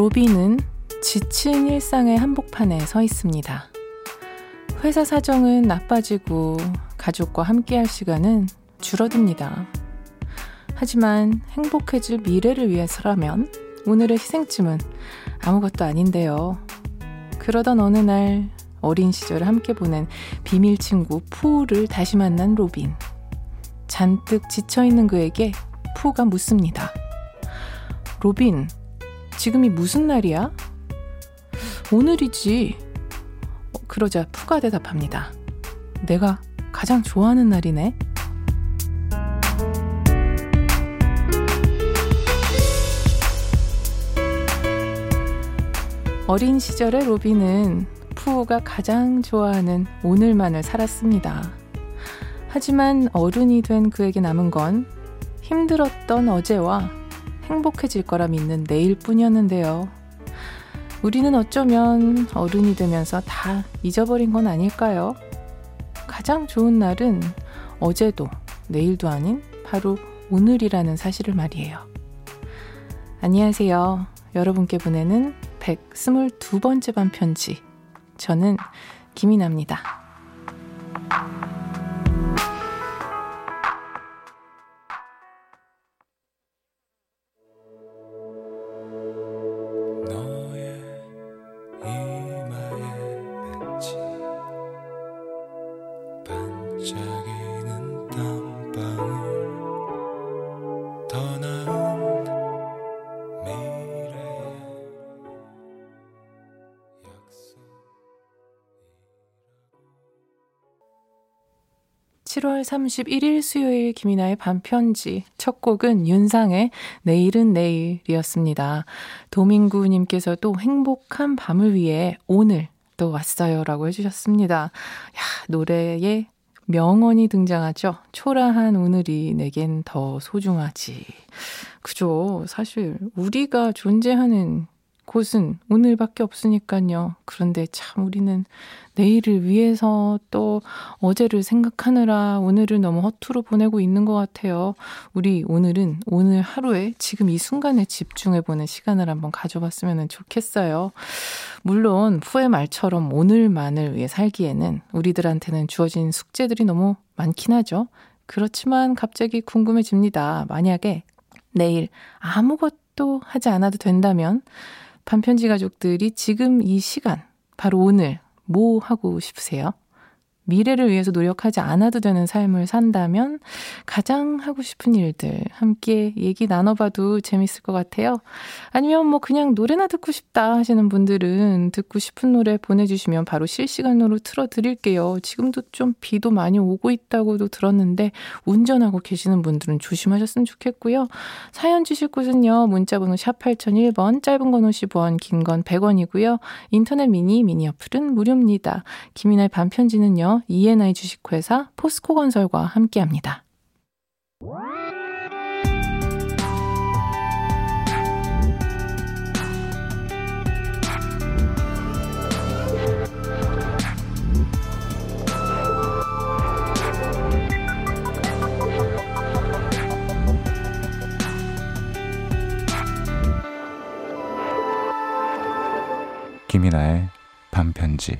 로빈은 지친 일상의 한복판에 서 있습니다. 회사 사정은 나빠지고 가족과 함께할 시간은 줄어듭니다. 하지만 행복해질 미래를 위해서라면 오늘의 희생쯤은 아무것도 아닌데요. 그러던 어느 날 어린 시절을 함께 보낸 비밀 친구 푸를 다시 만난 로빈. 잔뜩 지쳐 있는 그에게 푸가 묻습니다. 로빈, 지금이 무슨 날이야? 오늘이지. 어, 그러자 푸가 대답합니다. 내가 가장 좋아하는 날이네. 어린 시절의 로빈은 푸가 가장 좋아하는 오늘만을 살았습니다. 하지만 어른이 된 그에게 남은 건 힘들었던 어제와 행복해질 거라 믿는 내일뿐이었는데요. 우리는 어쩌면 어른이 되면서 다 잊어버린 건 아닐까요? 가장 좋은 날은 어제도 내일도 아닌 바로 오늘이라는 사실을 말이에요. 안녕하세요. 여러분께 보내는 122번째 반 편지. 저는 김이나입니다. 7월 31일 수요일 김이나의 반편지 첫 곡은 윤상의 내일은 내일이었습니다. 도민구님께서도 행복한 밤을 위해 오늘 또 왔어요 라고 해주셨습니다. 야, 노래에 명언이 등장하죠. 초라한 오늘이 내겐 더 소중하지. 그죠. 사실 우리가 존재하는 곳은 오늘밖에 없으니까요. 그런데 참 우리는 내일을 위해서 또 어제를 생각하느라 오늘을 너무 허투루 보내고 있는 것 같아요. 우리 오늘은 오늘 하루에 지금 이 순간에 집중해보는 시간을 한번 가져봤으면 좋겠어요. 물론 후의 말처럼 오늘만을 위해 살기에는 우리들한테는 주어진 숙제들이 너무 많긴 하죠. 그렇지만 갑자기 궁금해집니다. 만약에 내일 아무것도 하지 않아도 된다면 반편지 가족들이 지금 이 시간, 바로 오늘, 뭐 하고 싶으세요? 미래를 위해서 노력하지 않아도 되는 삶을 산다면 가장 하고 싶은 일들 함께 얘기 나눠봐도 재밌을 것 같아요. 아니면 뭐 그냥 노래나 듣고 싶다 하시는 분들은 듣고 싶은 노래 보내주시면 바로 실시간으로 틀어드릴게요. 지금도 좀 비도 많이 오고 있다고도 들었는데 운전하고 계시는 분들은 조심하셨으면 좋겠고요. 사연 주실 곳은요. 문자번호 샵 8001번 짧은 건 50원 긴 건 100원이고요. 인터넷 미니 미니 어플은 무료입니다. 김이나의 반편지는요. ENI 주식회사 포스코건설과 함께합니다. 김이나의 반편지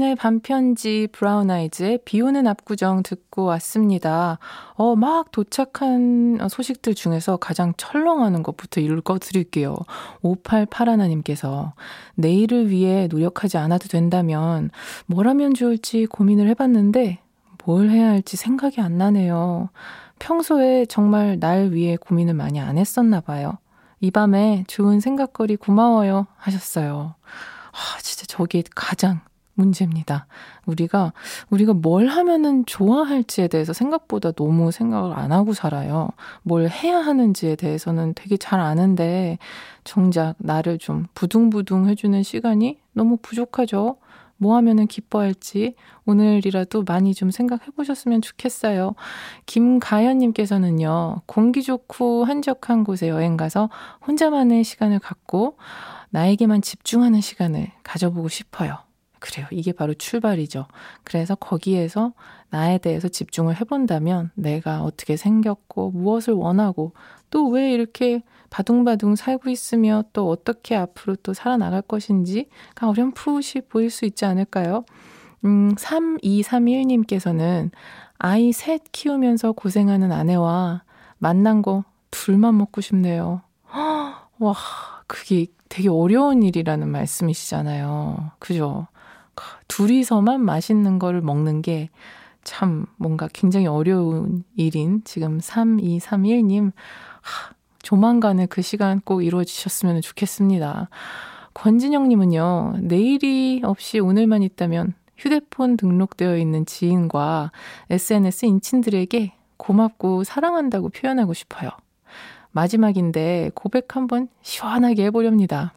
김인의 반편지 브라운 아이즈의 비 오는 압구정 듣고 왔습니다. 어, 막 도착한 소식들 중에서 가장 철렁하는 것부터 읽어드릴게요. 5881님께서 내일을 위해 노력하지 않아도 된다면 뭘 하면 좋을지 고민을 해봤는데 뭘 해야 할지 생각이 안 나네요. 평소에 정말 날 위해 고민을 많이 안 했었나 봐요. 이 밤에 좋은 생각거리 고마워요 하셨어요. 아, 진짜 저게 가장 문제입니다. 우리가, 우리가 뭘 하면은 좋아할지에 대해서 생각보다 너무 생각을 안 하고 살아요. 뭘 해야 하는지에 대해서는 되게 잘 아는데, 정작 나를 좀 부둥부둥 해주는 시간이 너무 부족하죠. 뭐 하면은 기뻐할지 오늘이라도 많이 좀 생각해 보셨으면 좋겠어요. 김가연님께서는요, 공기 좋고 한적한 곳에 여행 가서 혼자만의 시간을 갖고 나에게만 집중하는 시간을 가져보고 싶어요. 그래요. 이게 바로 출발이죠. 그래서 거기에서 나에 대해서 집중을 해본다면 내가 어떻게 생겼고 무엇을 원하고 또 왜 이렇게 바둥바둥 살고 있으며 또 어떻게 앞으로 또 살아나갈 것인지가 어렴풋이 보일 수 있지 않을까요? 음, 3231님께서는 아이 셋 키우면서 고생하는 아내와 만난 거 둘만 먹고 싶네요. 와, 그게 되게 어려운 일이라는 말씀이시잖아요. 그죠? 둘이서만 맛있는 거를 먹는 게 참 뭔가 굉장히 어려운 일인 지금 3231님. 하, 조만간에 그 시간 꼭 이루어지셨으면 좋겠습니다. 권진영님은요, 내일이 없이 오늘만 있다면 휴대폰 등록되어 있는 지인과 SNS 인친들에게 고맙고 사랑한다고 표현하고 싶어요. 마지막인데 고백 한번 시원하게 해보렵니다.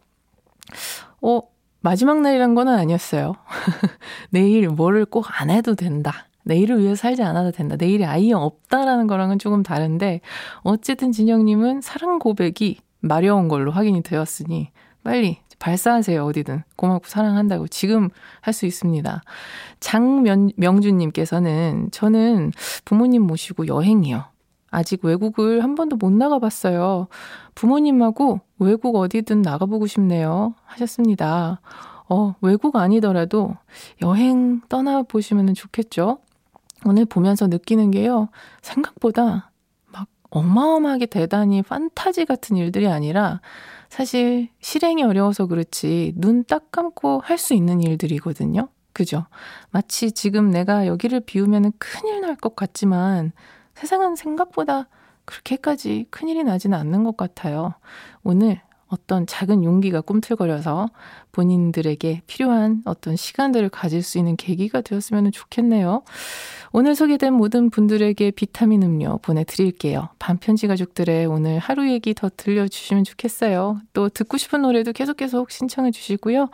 어, 마지막 날이란 건 아니었어요. 내일 뭐를 꼭 안 해도 된다. 내일을 위해 살지 않아도 된다. 내일이 아예 없다라는 거랑은 조금 다른데, 어쨌든 진영님은 사랑 고백이 마려운 걸로 확인이 되었으니, 빨리 발사하세요. 어디든. 고맙고 사랑한다고 지금 할 수 있습니다. 장명준님께서는 저는 부모님 모시고 여행이요. 아직 외국을 한 번도 못 나가봤어요. 부모님하고 외국 어디든 나가보고 싶네요. 하셨습니다. 어, 외국 아니더라도 여행 떠나보시면 좋겠죠? 오늘 보면서 느끼는 게요. 생각보다 막 어마어마하게 대단히 판타지 같은 일들이 아니라 사실 실행이 어려워서 그렇지 눈 딱 감고 할 수 있는 일들이거든요. 그죠? 마치 지금 내가 여기를 비우면 큰일 날 것 같지만 세상은 생각보다 그렇게까지 큰일이 나지는 않는 것 같아요. 오늘 어떤 작은 용기가 꿈틀거려서 본인들에게 필요한 어떤 시간들을 가질 수 있는 계기가 되었으면 좋겠네요. 오늘 소개된 모든 분들에게 비타민 음료 보내드릴게요. 반편지 가족들의 오늘 하루 얘기 더 들려주시면 좋겠어요. 또 듣고 싶은 노래도 계속 계속 신청해 주시고요.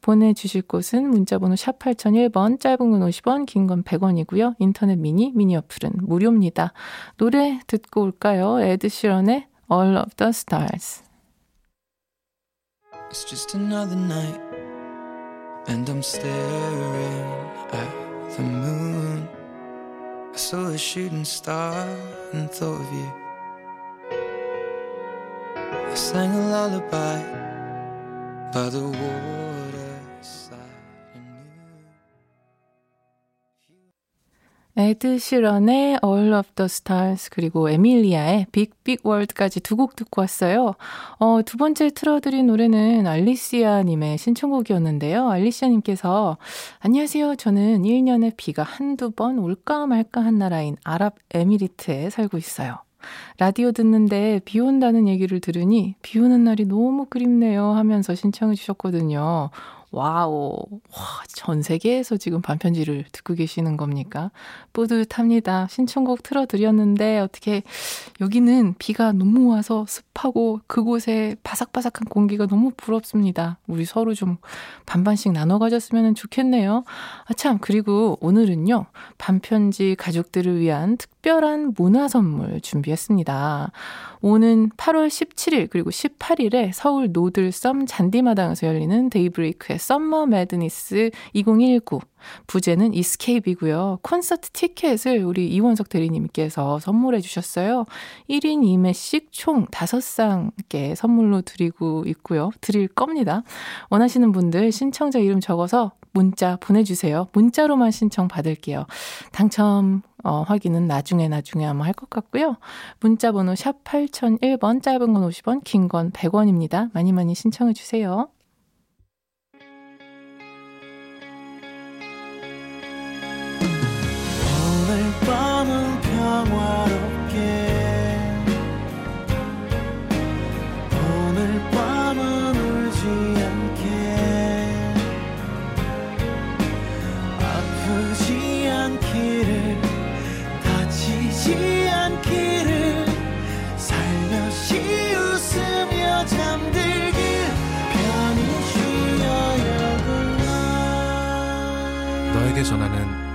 보내주실 곳은 문자번호 샵 8001번, 짧은 건 50원, 긴 건 100원이고요. 인터넷 미니, 미니 어플은 무료입니다. 노래 듣고 올까요? 에드 시런의 All of the Stars. It's just another night, and I'm staring at the moon. I saw a shooting star and thought of you. I sang a lullaby by the water. 에드 시런의 All of the Stars 그리고 에밀리아의 Big Big World까지 두 곡 듣고 왔어요. 어, 두 번째 틀어드린 노래는 알리시아 님의 신청곡이었는데요. 알리시아 님께서 안녕하세요. 저는 1년에 비가 한두 번 올까 말까 한 나라인 아랍에미리트에 살고 있어요. 라디오 듣는데 비 온다는 얘기를 들으니 비 오는 날이 너무 그립네요 하면서 신청해 주셨거든요. 와우. 와, 전 세계에서 지금 밤편지를 듣고 계시는 겁니까? 뿌듯합니다. 신청곡 틀어드렸는데, 어떻게, 여기는 비가 너무 와서 습하고 그곳에 바삭바삭한 공기가 너무 부럽습니다. 우리 서로 좀 반반씩 나눠 가졌으면 좋겠네요. 아, 참, 그리고 오늘은요, 밤편지 가족들을 위한 특별한 문화 선물 준비했습니다. 오는 8월 17일 그리고 18일에 서울 노들섬 잔디마당에서 열리는 데이브레이크의 Summer Madness 2019 부제는 Escape이고요. 콘서트 티켓을 우리 이원석 대리님께서 선물해 주셨어요. 1인 2매씩 총 5쌍께 선물로 드리고 있고요. 드릴 겁니다. 원하시는 분들 신청자 이름 적어서 문자 보내주세요. 문자로만 신청 받을게요. 당첨 어, 확인은 나중에 나중에 아마 할 것 같고요. 문자 번호 샵 8001번 짧은 건 50원 긴 건 100원입니다. 많이 많이 신청해 주세요.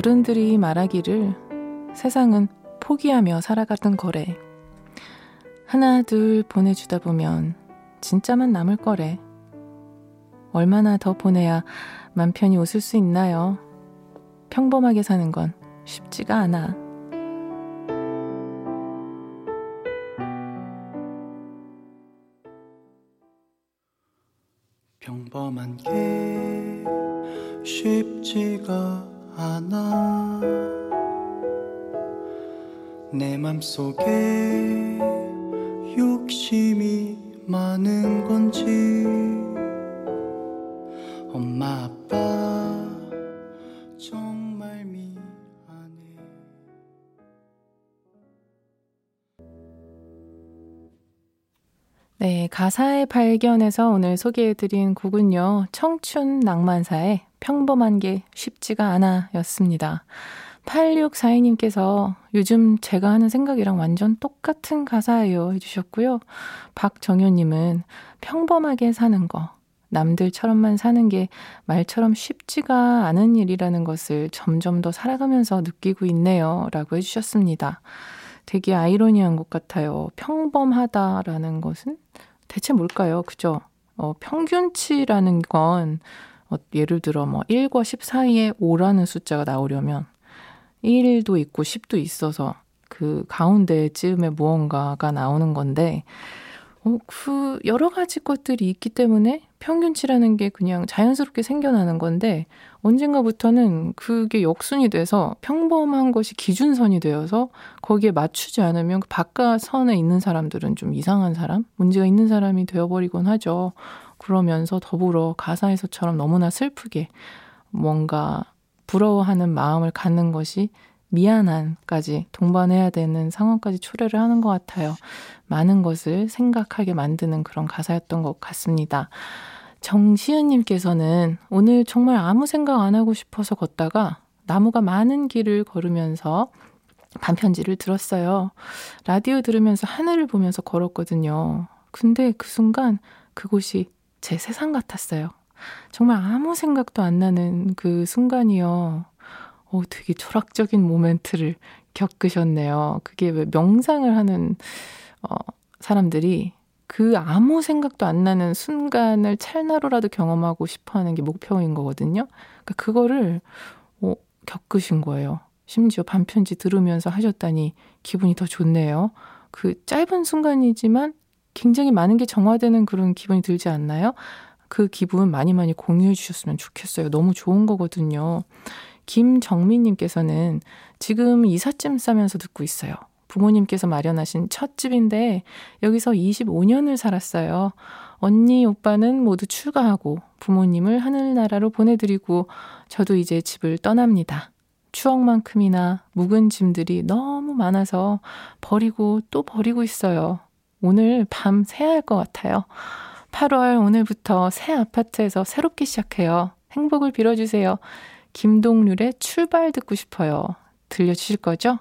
어른들이 말하기를 세상은 포기하며 살아가던 거래. 하나, 둘 보내주다 보면 진짜만 남을 거래. 얼마나 더 보내야 맘 편히 웃을 수 있나요? 평범하게 사는 건 쉽지가 않아. 평범한 게 쉽지가 않아. 내 맘속에 욕심이 많은 건지. 엄마 아빠 네, 가사의 발견에서 오늘 소개해드린 곡은요, 청춘 낭만사의 평범한 게 쉽지가 않아 였습니다. 8642님께서 요즘 제가 하는 생각이랑 완전 똑같은 가사예요 해주셨고요. 박정효님은 평범하게 사는 거, 남들처럼만 사는 게 말처럼 쉽지가 않은 일이라는 것을 점점 더 살아가면서 느끼고 있네요. 라고 해주셨습니다. 되게 아이러니한 것 같아요. 평범하다라는 것은 대체 뭘까요? 그죠? 어, 평균치라는 건 어, 예를 들어 뭐 1과 10 사이에 5라는 숫자가 나오려면 1도 있고 10도 있어서 그 가운데 쯤에 무언가가 나오는 건데 어, 그 여러 가지 것들이 있기 때문에 평균치라는 게 그냥 자연스럽게 생겨나는 건데 언젠가부터는 그게 역순이 돼서 평범한 것이 기준선이 되어서 거기에 맞추지 않으면 그 바깥 선에 있는 사람들은 좀 이상한 사람, 문제가 있는 사람이 되어버리곤 하죠. 그러면서 더불어 가사에서처럼 너무나 슬프게 뭔가 부러워하는 마음을 갖는 것이 미안한까지 동반해야 되는 상황까지 초래를 하는 것 같아요. 많은 것을 생각하게 만드는 그런 가사였던 것 같습니다. 정시은님께서는 오늘 정말 아무 생각 안 하고 싶어서 걷다가 나무가 많은 길을 걸으면서 반편지를 들었어요. 라디오 들으면서 하늘을 보면서 걸었거든요. 근데 그 순간 그곳이 제 세상 같았어요. 정말 아무 생각도 안 나는 그 순간이요. 어, 되게 철학적인 모멘트를 겪으셨네요. 그게 왜 명상을 하는, 어, 사람들이 그 아무 생각도 안 나는 순간을 찰나로라도 경험하고 싶어 하는 게 목표인 거거든요. 그러니까 그거를, 어, 겪으신 거예요. 심지어 반편지 들으면서 하셨다니 기분이 더 좋네요. 그 짧은 순간이지만 굉장히 많은 게 정화되는 그런 기분이 들지 않나요? 그 기분 많이 많이 공유해 주셨으면 좋겠어요. 너무 좋은 거거든요. 김정민님께서는 지금 이삿짐 싸면서 듣고 있어요. 부모님께서 마련하신 첫 집인데 여기서 25년을 살았어요. 언니, 오빠는 모두 출가하고 부모님을 하늘나라로 보내드리고 저도 이제 집을 떠납니다. 추억만큼이나 묵은 짐들이 너무 많아서 버리고 또 버리고 있어요. 오늘 밤 새야 할 것 같아요. 8월 오늘부터 새 아파트에서 새롭게 시작해요. 행복을 빌어주세요. 김동률의 출발 듣고 싶어요. 들려주실 거죠?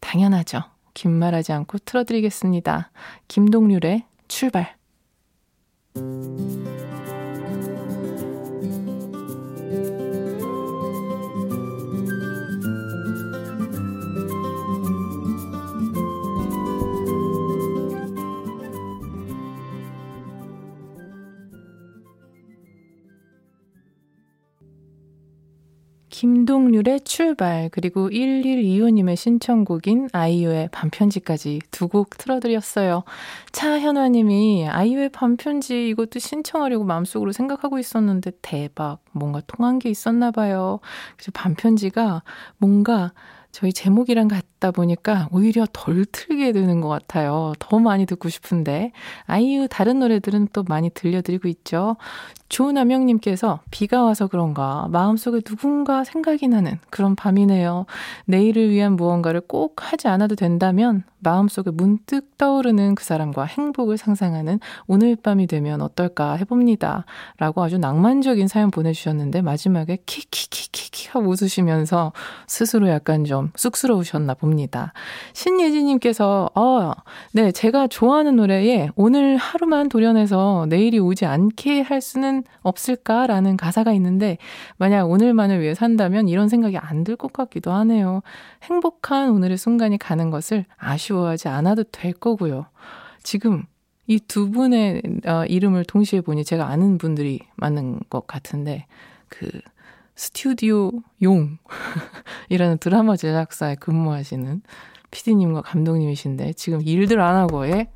당연하죠. 긴 말하지 않고 틀어드리겠습니다. 김동률의 출발. 김동률의 출발, 그리고 1125님의 신청곡인 아이유의 반편지까지 두 곡 틀어드렸어요. 차현화님이 아이유의 반편지 이것도 신청하려고 마음속으로 생각하고 있었는데 대박. 뭔가 통한 게 있었나 봐요. 그래서 반편지가 뭔가 저희 제목이랑 같 듣다 보니까 오히려 덜 틀게 되는 것 같아요. 더 많이 듣고 싶은데. 아이유 다른 노래들은 또 많이 들려드리고 있죠. 조남영님께서 비가 와서 그런가 마음속에 누군가 생각이 나는 그런 밤이네요. 내일을 위한 무언가를 꼭 하지 않아도 된다면 마음속에 문득 떠오르는 그 사람과 행복을 상상하는 오늘 밤이 되면 어떨까 해봅니다. 라고 아주 낭만적인 사연 보내주셨는데 마지막에 키키키키키 하고 웃으시면서 스스로 약간 좀 쑥스러우셨나 봅니다. 신예진님께서 어, 네 제가 좋아하는 노래에 오늘 하루만 도련해서 내일이 오지 않게 할 수는 없을까라는 가사가 있는데 만약 오늘만을 위해 산다면 이런 생각이 안 들 것 같기도 하네요. 행복한 오늘의 순간이 가는 것을 아쉬워하지 않아도 될 거고요. 지금 이 두 분의 어, 이름을 동시에 보니 제가 아는 분들이 맞는 것 같은데 그 스튜디오 용 이라는 드라마 제작사에 근무하시는 피디님과 감독님이신데 지금 일들 안 하고 에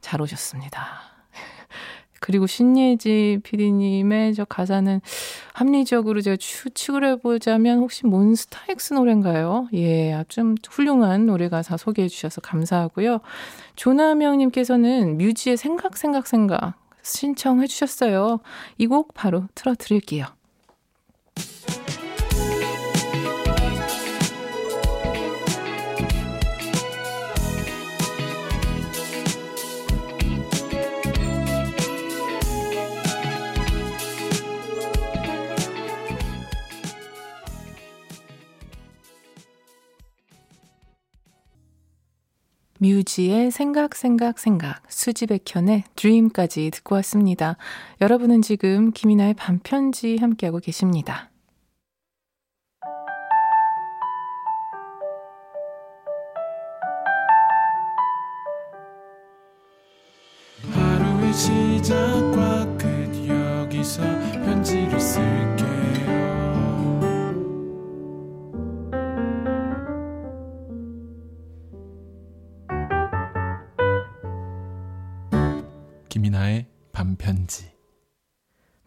잘 오셨습니다. 그리고 신예지 PD님의 저 가사는 합리적으로 제가 추측을 해보자면 혹시 몬스타엑스 노래인가요? 예, 아주 훌륭한 노래 가사 소개해 주셔서 감사하고요. 조남영님께서는 뮤지의 생각, 생각, 생각 신청해 주셨어요. 이 곡 바로 틀어드릴게요. 뮤지의 생각, 생각, 생각, 수지백현의 드림까지 듣고 왔습니다. 여러분은 지금 김이나의 반편지 함께하고 계십니다. 하루의 시작과 끝 여기서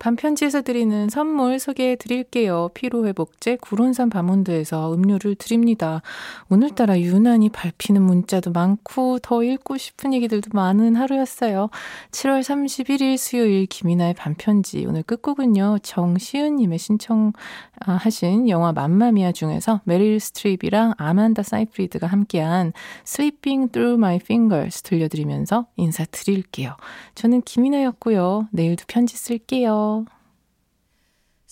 반편지에서 드리는 선물 소개해 드릴게요. 피로회복제 구론산 바몬드에서 음료를 드립니다. 오늘따라 유난히 밟히는 문자도 많고 더 읽고 싶은 얘기들도 많은 하루였어요. 7월 31일 수요일 김이나의 반편지 오늘 끝곡은요. 정시은님의 신청하신 영화 맘마미아 중에서 메릴 스트립이랑 아만다 사이프리드가 함께한 Sleeping Through My Fingers 들려드리면서 인사드릴게요. 저는 김이나였고요. 내일도 편지 쓸게요.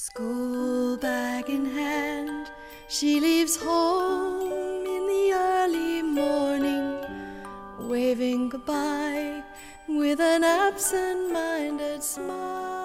School bag in hand, she leaves home in the early morning, waving goodbye with an absent minded smile.